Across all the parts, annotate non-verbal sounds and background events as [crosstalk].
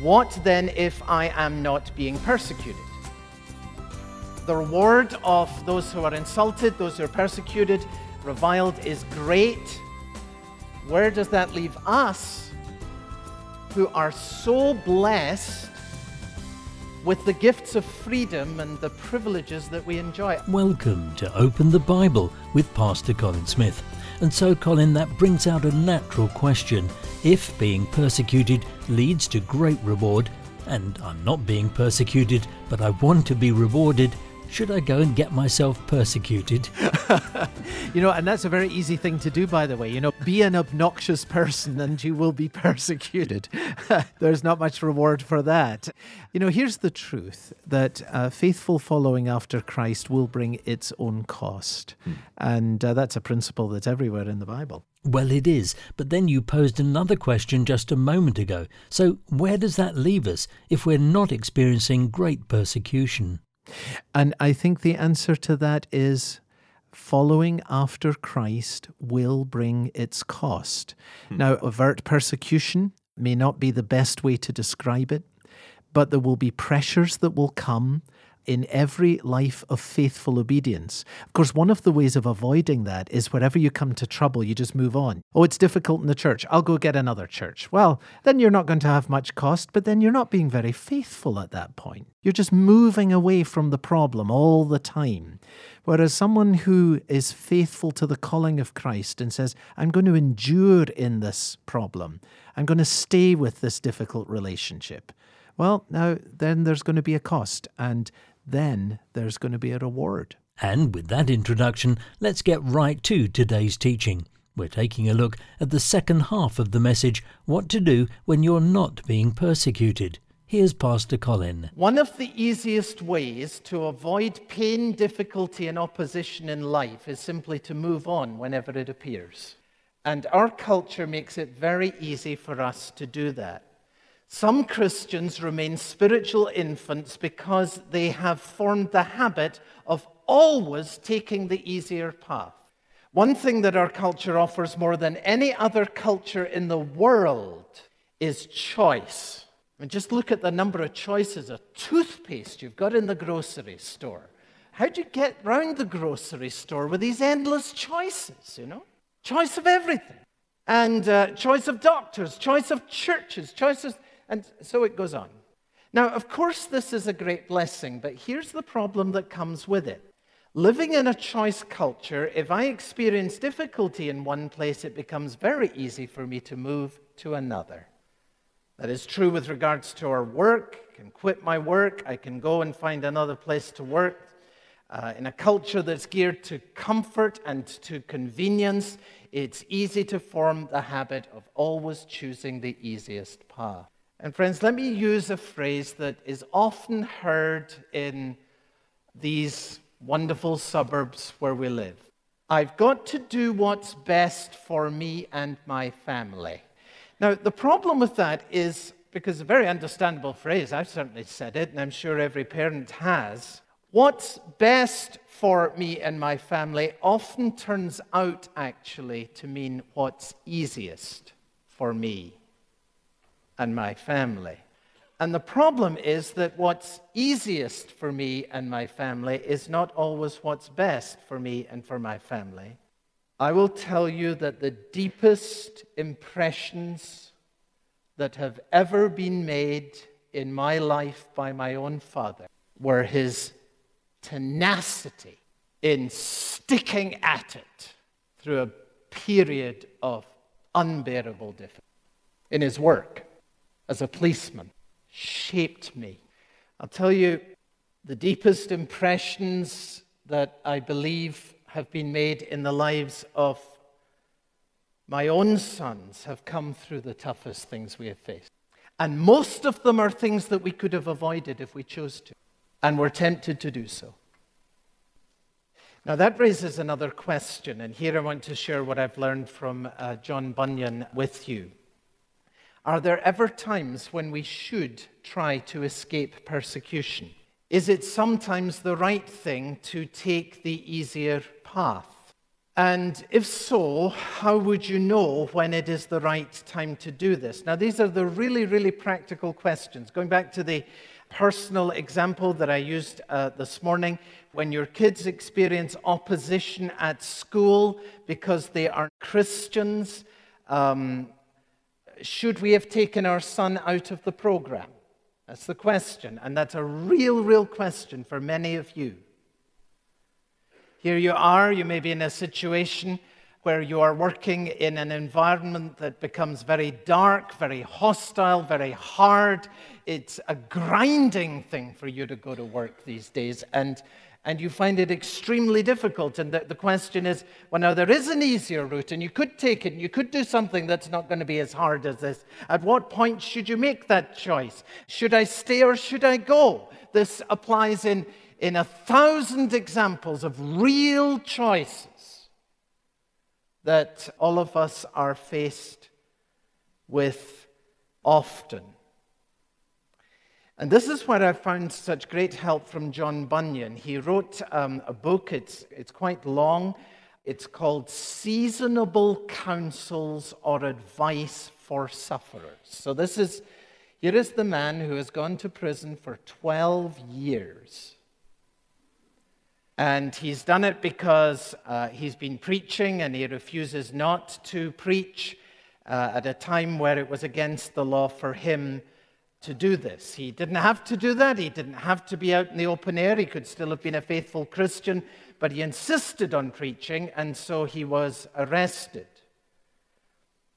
What then if I am not being persecuted? The reward of those who are insulted, those who are persecuted, reviled is great. Where does that leave us who are so blessed with the gifts of freedom and the privileges that we enjoy? Welcome to Open the Bible with Pastor Colin Smith. And so, Colin, that brings out a natural question. If being persecuted leads to great reward, and I'm not being persecuted, but I want to be rewarded, should I go and get myself persecuted? [laughs] you know, and that's a very easy thing to do, by the way. You know, be an obnoxious person and you will be [laughs] persecuted. [laughs] There's not much reward for that. You know, here's the truth that uh, faithful following after Christ will bring its own cost. Hmm. And uh, that's a principle that's everywhere in the Bible. Well, it is. But then you posed another question just a moment ago. So, where does that leave us if we're not experiencing great persecution? And I think the answer to that is following after Christ will bring its cost. Hmm. Now, overt persecution may not be the best way to describe it, but there will be pressures that will come in every life of faithful obedience. Of course, one of the ways of avoiding that is wherever you come to trouble, you just move on. Oh, it's difficult in the church. I'll go get another church. Well, then you're not going to have much cost, but then you're not being very faithful at that point. You're just moving away from the problem all the time. Whereas someone who is faithful to the calling of Christ and says, I'm going to endure in this problem, I'm going to stay with this difficult relationship. Well, now then there's going to be a cost. And then there's going to be a reward. And with that introduction, let's get right to today's teaching. We're taking a look at the second half of the message What to Do When You're Not Being Persecuted. Here's Pastor Colin. One of the easiest ways to avoid pain, difficulty, and opposition in life is simply to move on whenever it appears. And our culture makes it very easy for us to do that. Some Christians remain spiritual infants because they have formed the habit of always taking the easier path. One thing that our culture offers more than any other culture in the world is choice. I mean, just look at the number of choices of toothpaste you've got in the grocery store. How do you get round the grocery store with these endless choices, you know? Choice of everything. And uh, choice of doctors, choice of churches, choices. And so it goes on. Now, of course, this is a great blessing, but here's the problem that comes with it. Living in a choice culture, if I experience difficulty in one place, it becomes very easy for me to move to another. That is true with regards to our work. I can quit my work, I can go and find another place to work. Uh, in a culture that's geared to comfort and to convenience, it's easy to form the habit of always choosing the easiest path. And friends, let me use a phrase that is often heard in these wonderful suburbs where we live. I've got to do what's best for me and my family. Now, the problem with that is because a very understandable phrase, I've certainly said it, and I'm sure every parent has. What's best for me and my family often turns out actually to mean what's easiest for me and my family. And the problem is that what's easiest for me and my family is not always what's best for me and for my family. I will tell you that the deepest impressions that have ever been made in my life by my own father were his tenacity in sticking at it through a period of unbearable difficulty in his work as a policeman shaped me. I'll tell you, the deepest impressions that I believe have been made in the lives of my own sons have come through the toughest things we have faced. And most of them are things that we could have avoided if we chose to, and we're tempted to do so. Now, that raises another question, and here I want to share what I've learned from uh, John Bunyan with you. Are there ever times when we should try to escape persecution? Is it sometimes the right thing to take the easier path? And if so, how would you know when it is the right time to do this? Now, these are the really, really practical questions. Going back to the personal example that I used uh, this morning, when your kids experience opposition at school because they aren't Christians, um, should we have taken our son out of the program? That's the question. And that's a real, real question for many of you. Here you are, you may be in a situation where you are working in an environment that becomes very dark, very hostile, very hard. It's a grinding thing for you to go to work these days, and, and you find it extremely difficult. And the, the question is well, now there is an easier route, and you could take it, and you could do something that's not going to be as hard as this. At what point should you make that choice? Should I stay or should I go? This applies in, in a thousand examples of real choices that all of us are faced with often. And this is where I found such great help from John Bunyan. He wrote um, a book, it's, it's quite long. It's called Seasonable Counsels or Advice for Sufferers. So, this is here is the man who has gone to prison for 12 years and he's done it because uh, he's been preaching and he refuses not to preach uh, at a time where it was against the law for him to do this. He didn't have to do that. He didn't have to be out in the open air. He could still have been a faithful Christian, but he insisted on preaching, and so he was arrested.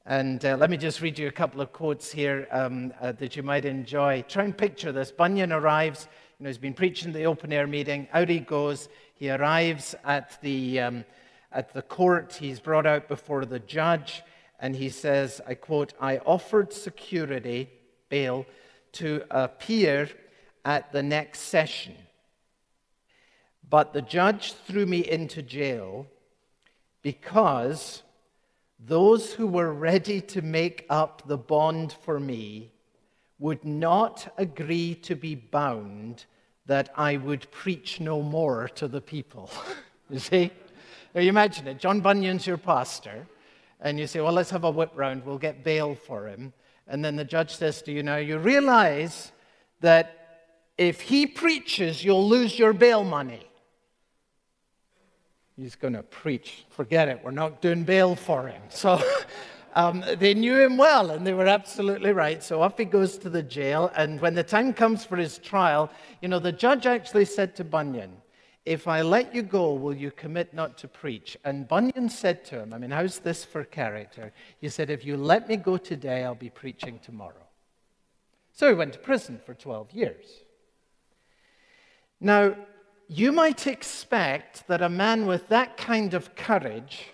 And uh, let me just read you a couple of quotes here um, uh, that you might enjoy. Try and picture this. Bunyan arrives. You know, he's been preaching the open air meeting. Out he goes. He arrives at the, um, at the court. He's brought out before the judge, and he says, I quote, I offered security, bail, to appear at the next session. But the judge threw me into jail because those who were ready to make up the bond for me would not agree to be bound that I would preach no more to the people. [laughs] you see? Now you imagine it. John Bunyan's your pastor, and you say, well, let's have a whip round. We'll get bail for him. And then the judge says to you, now you realize that if he preaches, you'll lose your bail money. He's going to preach. Forget it. We're not doing bail for him. So [laughs] um, they knew him well, and they were absolutely right. So off he goes to the jail. And when the time comes for his trial, you know, the judge actually said to Bunyan, If I let you go, will you commit not to preach? And Bunyan said to him, I mean, how's this for character? He said, If you let me go today, I'll be preaching tomorrow. So he went to prison for 12 years. Now, you might expect that a man with that kind of courage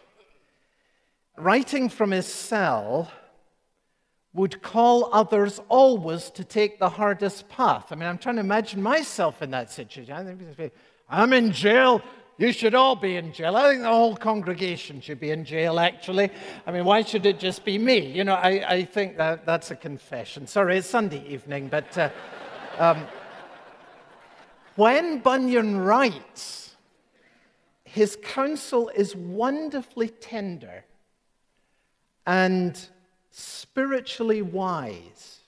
writing from his cell, would call others always to take the hardest path. I mean, I'm trying to imagine myself in that situation. I'm in jail. You should all be in jail. I think the whole congregation should be in jail, actually. I mean, why should it just be me? You know, I, I think that that's a confession. Sorry, it's Sunday evening, but uh, [laughs] um, when Bunyan writes, his counsel is wonderfully tender and spiritually wise.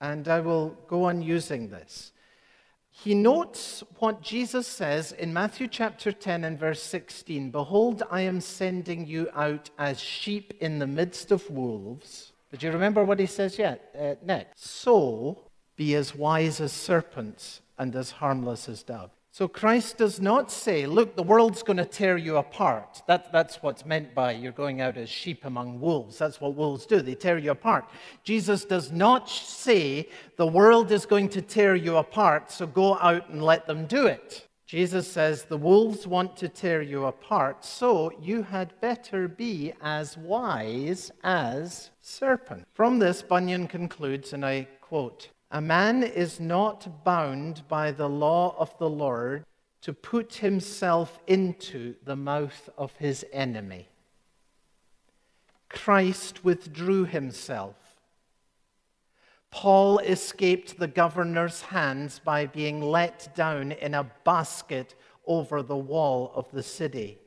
And I will go on using this. He notes what Jesus says in Matthew chapter 10 and verse 16 Behold, I am sending you out as sheep in the midst of wolves. But you remember what he says yet, uh, next? So be as wise as serpents and as harmless as doves. So Christ does not say, look, the world's going to tear you apart. That, that's what's meant by you're going out as sheep among wolves. That's what wolves do, they tear you apart. Jesus does not say, the world is going to tear you apart, so go out and let them do it. Jesus says, the wolves want to tear you apart, so you had better be as wise as serpent. From this, Bunyan concludes, and I quote, a man is not bound by the law of the Lord to put himself into the mouth of his enemy. Christ withdrew himself. Paul escaped the governor's hands by being let down in a basket over the wall of the city.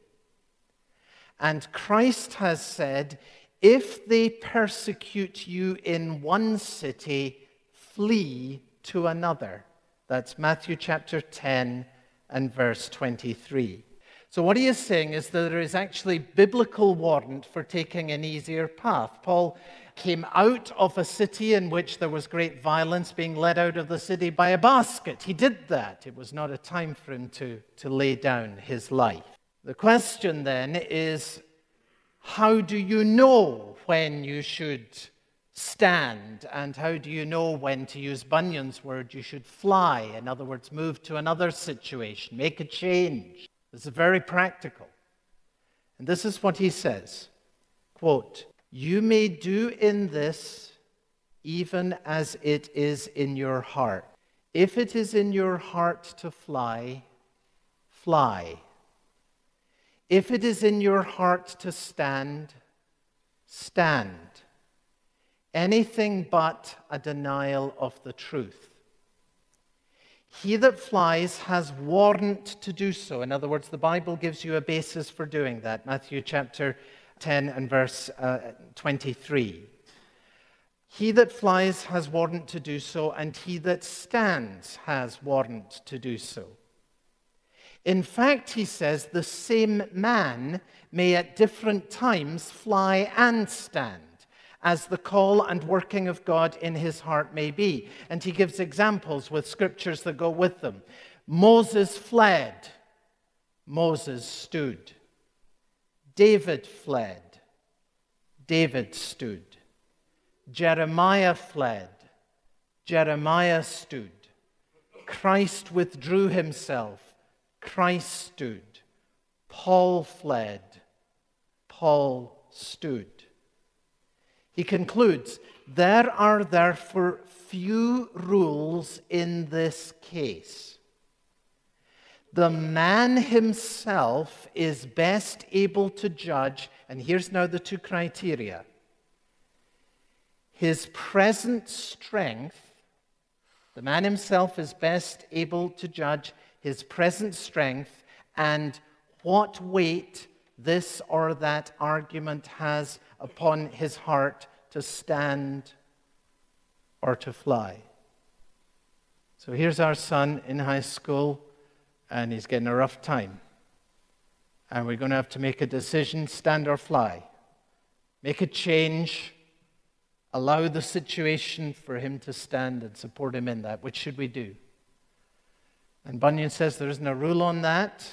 And Christ has said, if they persecute you in one city, flee to another. That's Matthew chapter 10 and verse 23. So, what he is saying is that there is actually biblical warrant for taking an easier path. Paul came out of a city in which there was great violence, being led out of the city by a basket. He did that. It was not a time for him to, to lay down his life. The question then is how do you know when you should stand? And how do you know when, to use Bunyan's word, you should fly? In other words, move to another situation, make a change. This is very practical. And this is what he says quote, You may do in this even as it is in your heart. If it is in your heart to fly, fly. If it is in your heart to stand, stand. Anything but a denial of the truth. He that flies has warrant to do so. In other words, the Bible gives you a basis for doing that. Matthew chapter 10 and verse uh, 23. He that flies has warrant to do so, and he that stands has warrant to do so. In fact, he says, the same man may at different times fly and stand, as the call and working of God in his heart may be. And he gives examples with scriptures that go with them. Moses fled, Moses stood. David fled, David stood. Jeremiah fled, Jeremiah stood. Christ withdrew himself. Christ stood. Paul fled. Paul stood. He concludes there are therefore few rules in this case. The man himself is best able to judge, and here's now the two criteria his present strength. The man himself is best able to judge his present strength, and what weight this or that argument has upon his heart to stand or to fly. So here's our son in high school, and he's getting a rough time. And we're going to have to make a decision stand or fly. Make a change. Allow the situation for him to stand and support him in that. Which should we do? And Bunyan says there isn't a rule on that.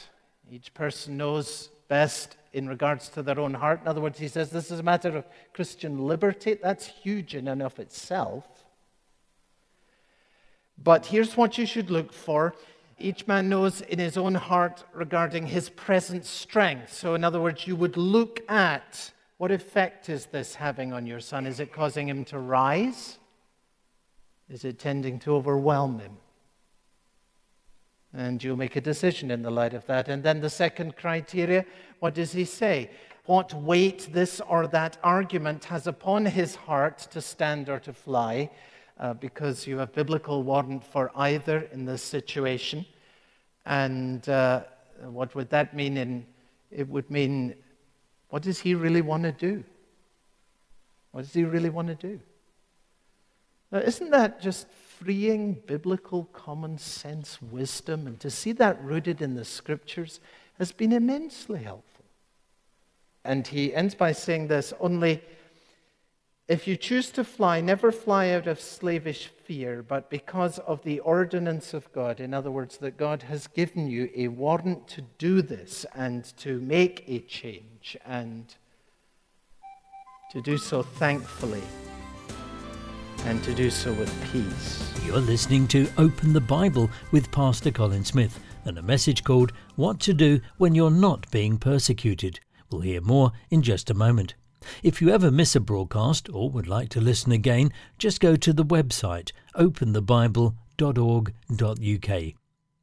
Each person knows best in regards to their own heart. In other words, he says this is a matter of Christian liberty. That's huge in and of itself. But here's what you should look for. Each man knows in his own heart regarding his present strength. So, in other words, you would look at what effect is this having on your son? Is it causing him to rise? Is it tending to overwhelm him? And you'll make a decision in the light of that. And then the second criteria what does he say? What weight this or that argument has upon his heart to stand or to fly, uh, because you have biblical warrant for either in this situation. And uh, what would that mean? In, it would mean, what does he really want to do? What does he really want to do? Now, isn't that just freeing biblical common sense wisdom? And to see that rooted in the scriptures has been immensely helpful. And he ends by saying this only if you choose to fly, never fly out of slavish fear, but because of the ordinance of God. In other words, that God has given you a warrant to do this and to make a change and to do so thankfully and to do so with peace. You're listening to Open the Bible with Pastor Colin Smith and a message called What to Do When You're Not Being Persecuted. We'll hear more in just a moment. If you ever miss a broadcast or would like to listen again, just go to the website openthebible.org.uk.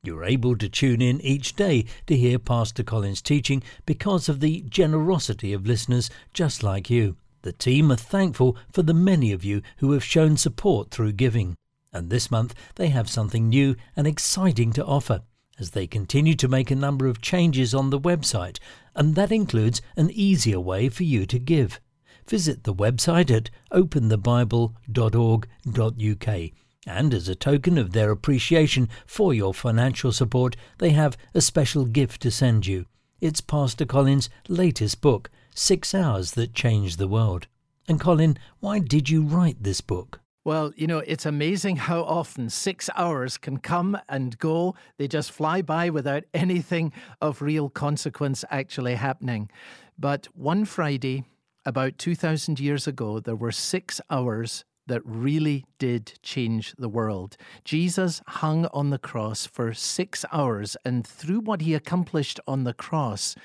You're able to tune in each day to hear Pastor Colin's teaching because of the generosity of listeners just like you. The team are thankful for the many of you who have shown support through giving. And this month they have something new and exciting to offer as they continue to make a number of changes on the website, and that includes an easier way for you to give. Visit the website at openthebible.org.uk. And as a token of their appreciation for your financial support, they have a special gift to send you. It's Pastor Colin's latest book, Six Hours That Changed the World. And Colin, why did you write this book? Well, you know, it's amazing how often six hours can come and go. They just fly by without [laughs] anything of real consequence actually happening. But one Friday, about 2,000 years ago, there were six hours that really did change the world. Jesus hung on the cross for six hours, and through what he accomplished on the cross,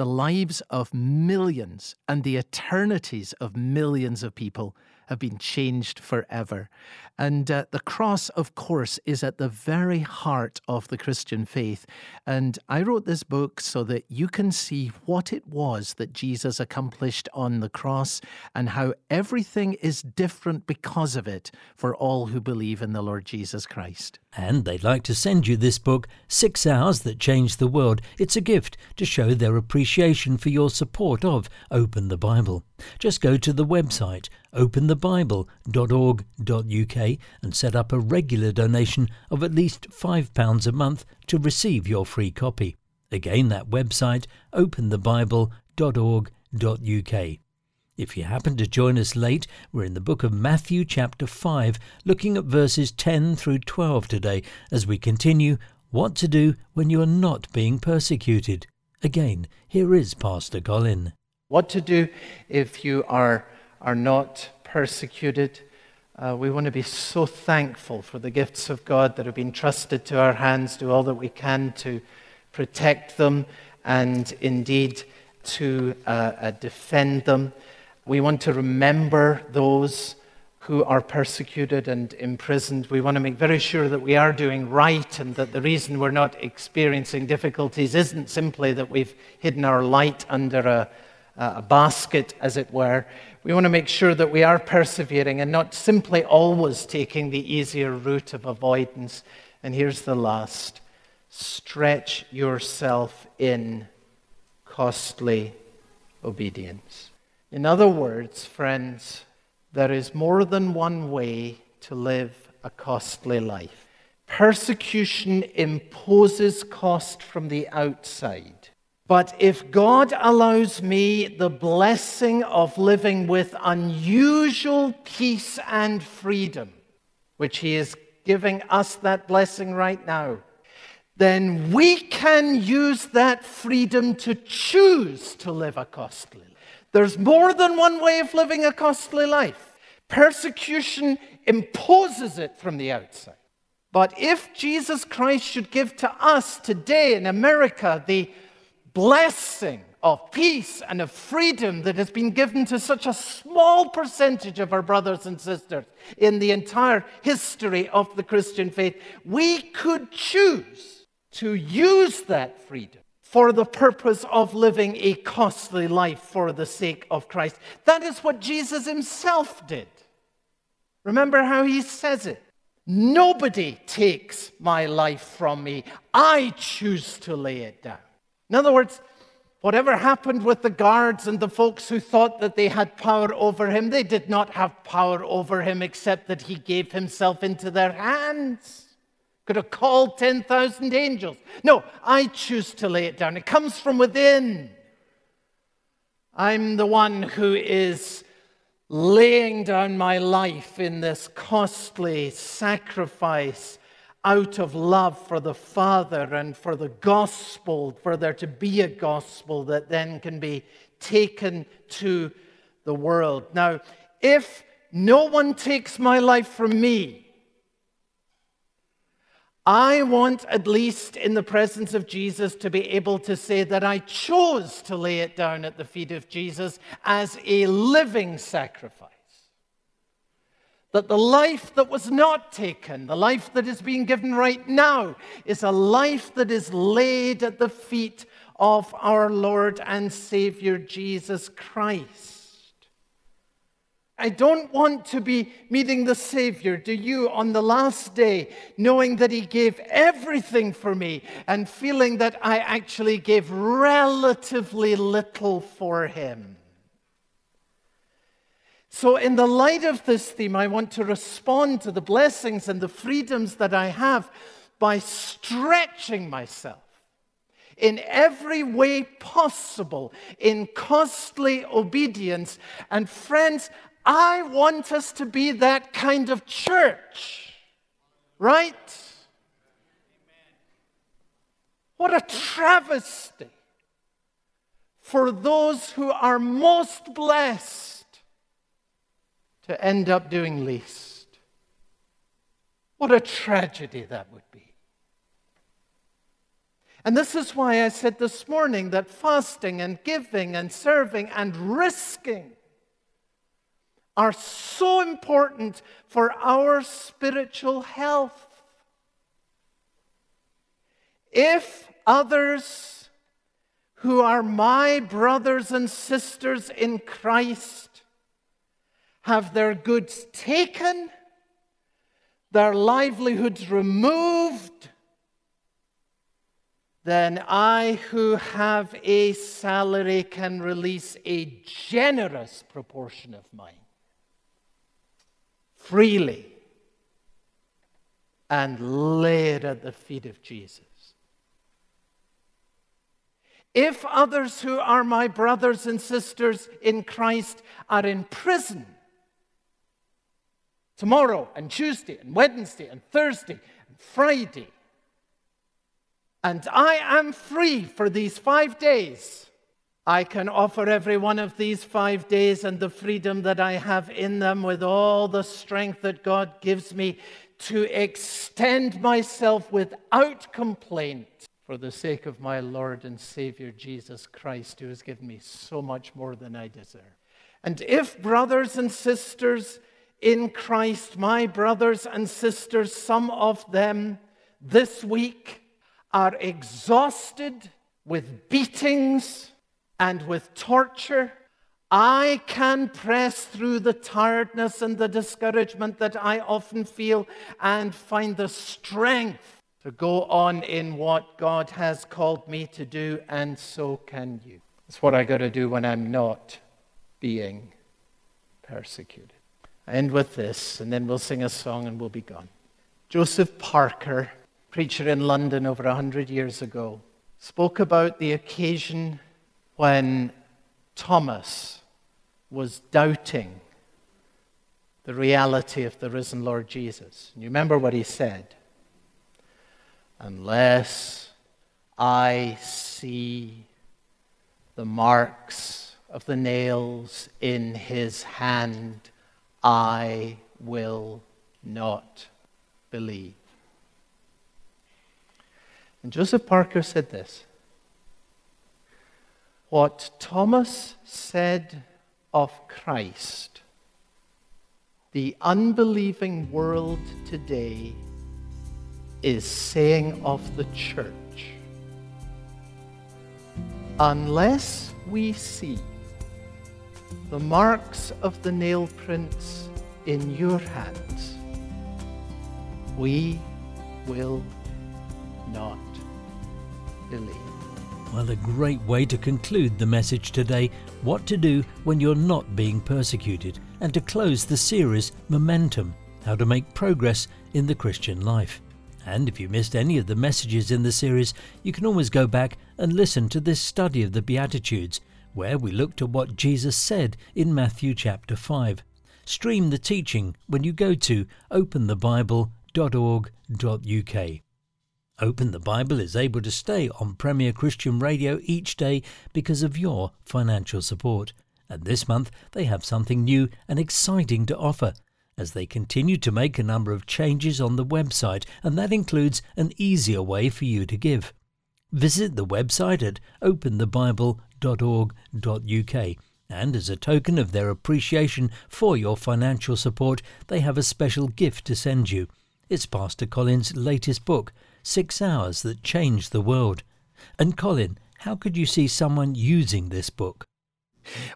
the lives of millions and the eternities of millions of people have been changed forever. And uh, the cross, of course, is at the very heart of the Christian faith. And I wrote this book so that you can see what it was that Jesus accomplished on the cross and how everything is different because of it for all who believe in the Lord Jesus Christ. And they'd like to send you this book, Six Hours That Changed the World. It's a gift to show their appreciation for your support of Open the Bible. Just go to the website openthebible.org.uk and set up a regular donation of at least £5 a month to receive your free copy. Again, that website openthebible.org.uk. If you happen to join us late, we're in the book of Matthew, chapter 5, looking at verses 10 through 12 today as we continue what to do when you are not being persecuted. Again, here is Pastor Colin. What to do if you are, are not persecuted. Uh, we want to be so thankful for the gifts of God that have been trusted to our hands, do all that we can to protect them and indeed to uh, uh, defend them. We want to remember those who are persecuted and imprisoned. We want to make very sure that we are doing right and that the reason we're not experiencing difficulties isn't simply that we've hidden our light under a, a basket, as it were. We want to make sure that we are persevering and not simply always taking the easier route of avoidance. And here's the last stretch yourself in costly obedience. In other words, friends, there is more than one way to live a costly life. Persecution imposes cost from the outside. But if God allows me the blessing of living with unusual peace and freedom, which He is giving us that blessing right now, then we can use that freedom to choose to live a costly life. there's more than one way of living a costly life. Persecution imposes it from the outside. But if Jesus Christ should give to us today in America the blessing of peace and of freedom that has been given to such a small percentage of our brothers and sisters in the entire history of the Christian faith, we could choose to use that freedom for the purpose of living a costly life for the sake of Christ. That is what Jesus himself did. Remember how he says it. Nobody takes my life from me. I choose to lay it down. In other words, whatever happened with the guards and the folks who thought that they had power over him, they did not have power over him except that he gave himself into their hands could have called 10,000 angels. No, I choose to lay it down. It comes from within. I'm the one who is laying down my life in this costly sacrifice out of love for the Father and for the gospel, for there to be a gospel that then can be taken to the world. Now, if no one takes my life from me, I want, at least in the presence of Jesus, to be able to say that I chose to lay it down at the feet of Jesus as a living sacrifice. That the life that was not taken, the life that is being given right now, is a life that is laid at the feet of our Lord and Savior Jesus Christ. I don't want to be meeting the Savior, do you, on the last day, knowing that He gave everything for me and feeling that I actually gave relatively little for Him? So, in the light of this theme, I want to respond to the blessings and the freedoms that I have by stretching myself in every way possible in costly obedience. And, friends, I want us to be that kind of church, right? What a travesty for those who are most blessed to end up doing least. What a tragedy that would be. And this is why I said this morning that fasting and giving and serving and risking are so important for our spiritual health. If others who are my brothers and sisters in Christ have their goods taken, their livelihoods removed, then I, who have a salary, can release a generous proportion of mine freely and lay it at the feet of Jesus. If others who are my brothers and sisters in Christ are in prison, tomorrow and Tuesday and Wednesday and Thursday and Friday. And I am free for these five days. I can offer every one of these five days and the freedom that I have in them with all the strength that God gives me to extend myself without complaint for the sake of my Lord and Savior Jesus Christ, who has given me so much more than I deserve. And if brothers and sisters in Christ, my brothers and sisters, some of them this week are exhausted with beatings and with torture. I can press through the tiredness and the discouragement that I often feel and find the strength to go on in what God has called me to do, and so can you. It's what I got to do when I'm not being persecuted. End with this, and then we'll sing a song and we'll be gone. Joseph Parker, preacher in London over a hundred years ago, spoke about the occasion when Thomas was doubting the reality of the risen Lord Jesus. And you remember what he said? Unless I see the marks of the nails in his hand, I will not believe. And Joseph Parker said this What Thomas said of Christ, the unbelieving world today is saying of the church. Unless we see the marks of the nail prints in your hands, we will not believe. Well, a great way to conclude the message today what to do when you're not being persecuted, and to close the series Momentum How to Make Progress in the Christian Life. And if you missed any of the messages in the series, you can always go back and listen to this study of the Beatitudes where we looked at what Jesus said in Matthew chapter 5. Stream the teaching when you go to openthebible.org.uk. Open the Bible is able to stay on Premier Christian Radio each day because of your financial support. And this month they have something new and exciting to offer as they continue to make a number of changes on the website, and that includes an easier way for you to give. Visit the website at openthebible.org.uk. And as a token of their appreciation for your financial support, they have a special gift to send you. It's Pastor Colin's latest book, Six Hours That Changed the World. And Colin, how could you see someone using this book?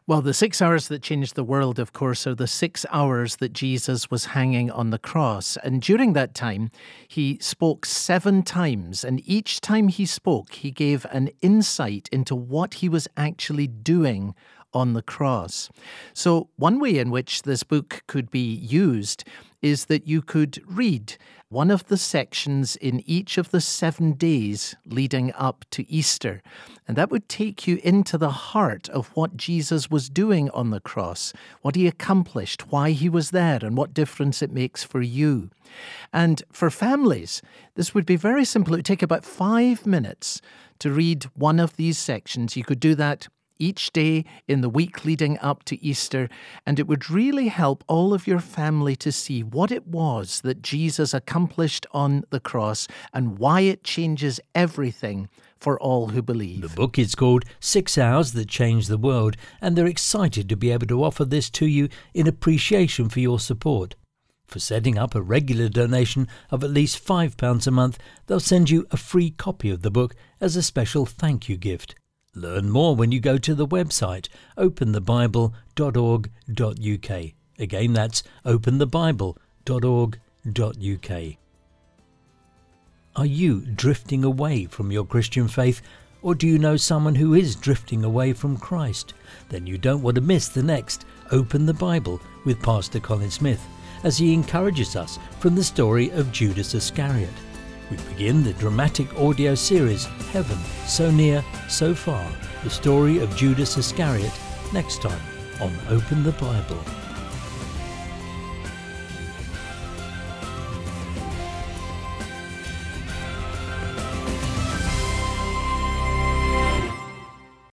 Well, the six hours that changed the world, of course, are the six hours that Jesus was hanging on the cross. And during that time, he spoke seven times. And each time he spoke, he gave an insight into what he was actually doing on the cross. So, one way in which this book could be used is that you could read one of the sections in each of the seven days leading up to Easter. And that would take you into the heart of what Jesus was doing on the cross, what he accomplished, why he was there, and what difference it makes for you. And for families, this would be very simple. It would take about five minutes to read one of these sections. You could do that each day in the week leading up to Easter, and it would really help all of your family to see what it was that Jesus accomplished on the cross and why it changes everything for all who believe. The book is called Six Hours That Changed the World, and they're excited to be able to offer this to you in appreciation for your support. For setting up a regular donation of at least £5 a month, they'll send you a free copy of the book as a special thank you gift. Learn more when you go to the website openthebible.org.uk. Again, that's openthebible.org.uk. Are you drifting away from your Christian faith, or do you know someone who is drifting away from Christ? Then you don't want to miss the next Open the Bible with Pastor Colin Smith as he encourages us from the story of Judas Iscariot. We begin the dramatic audio series Heaven, So Near, So Far, the story of Judas Iscariot, next time on Open the Bible.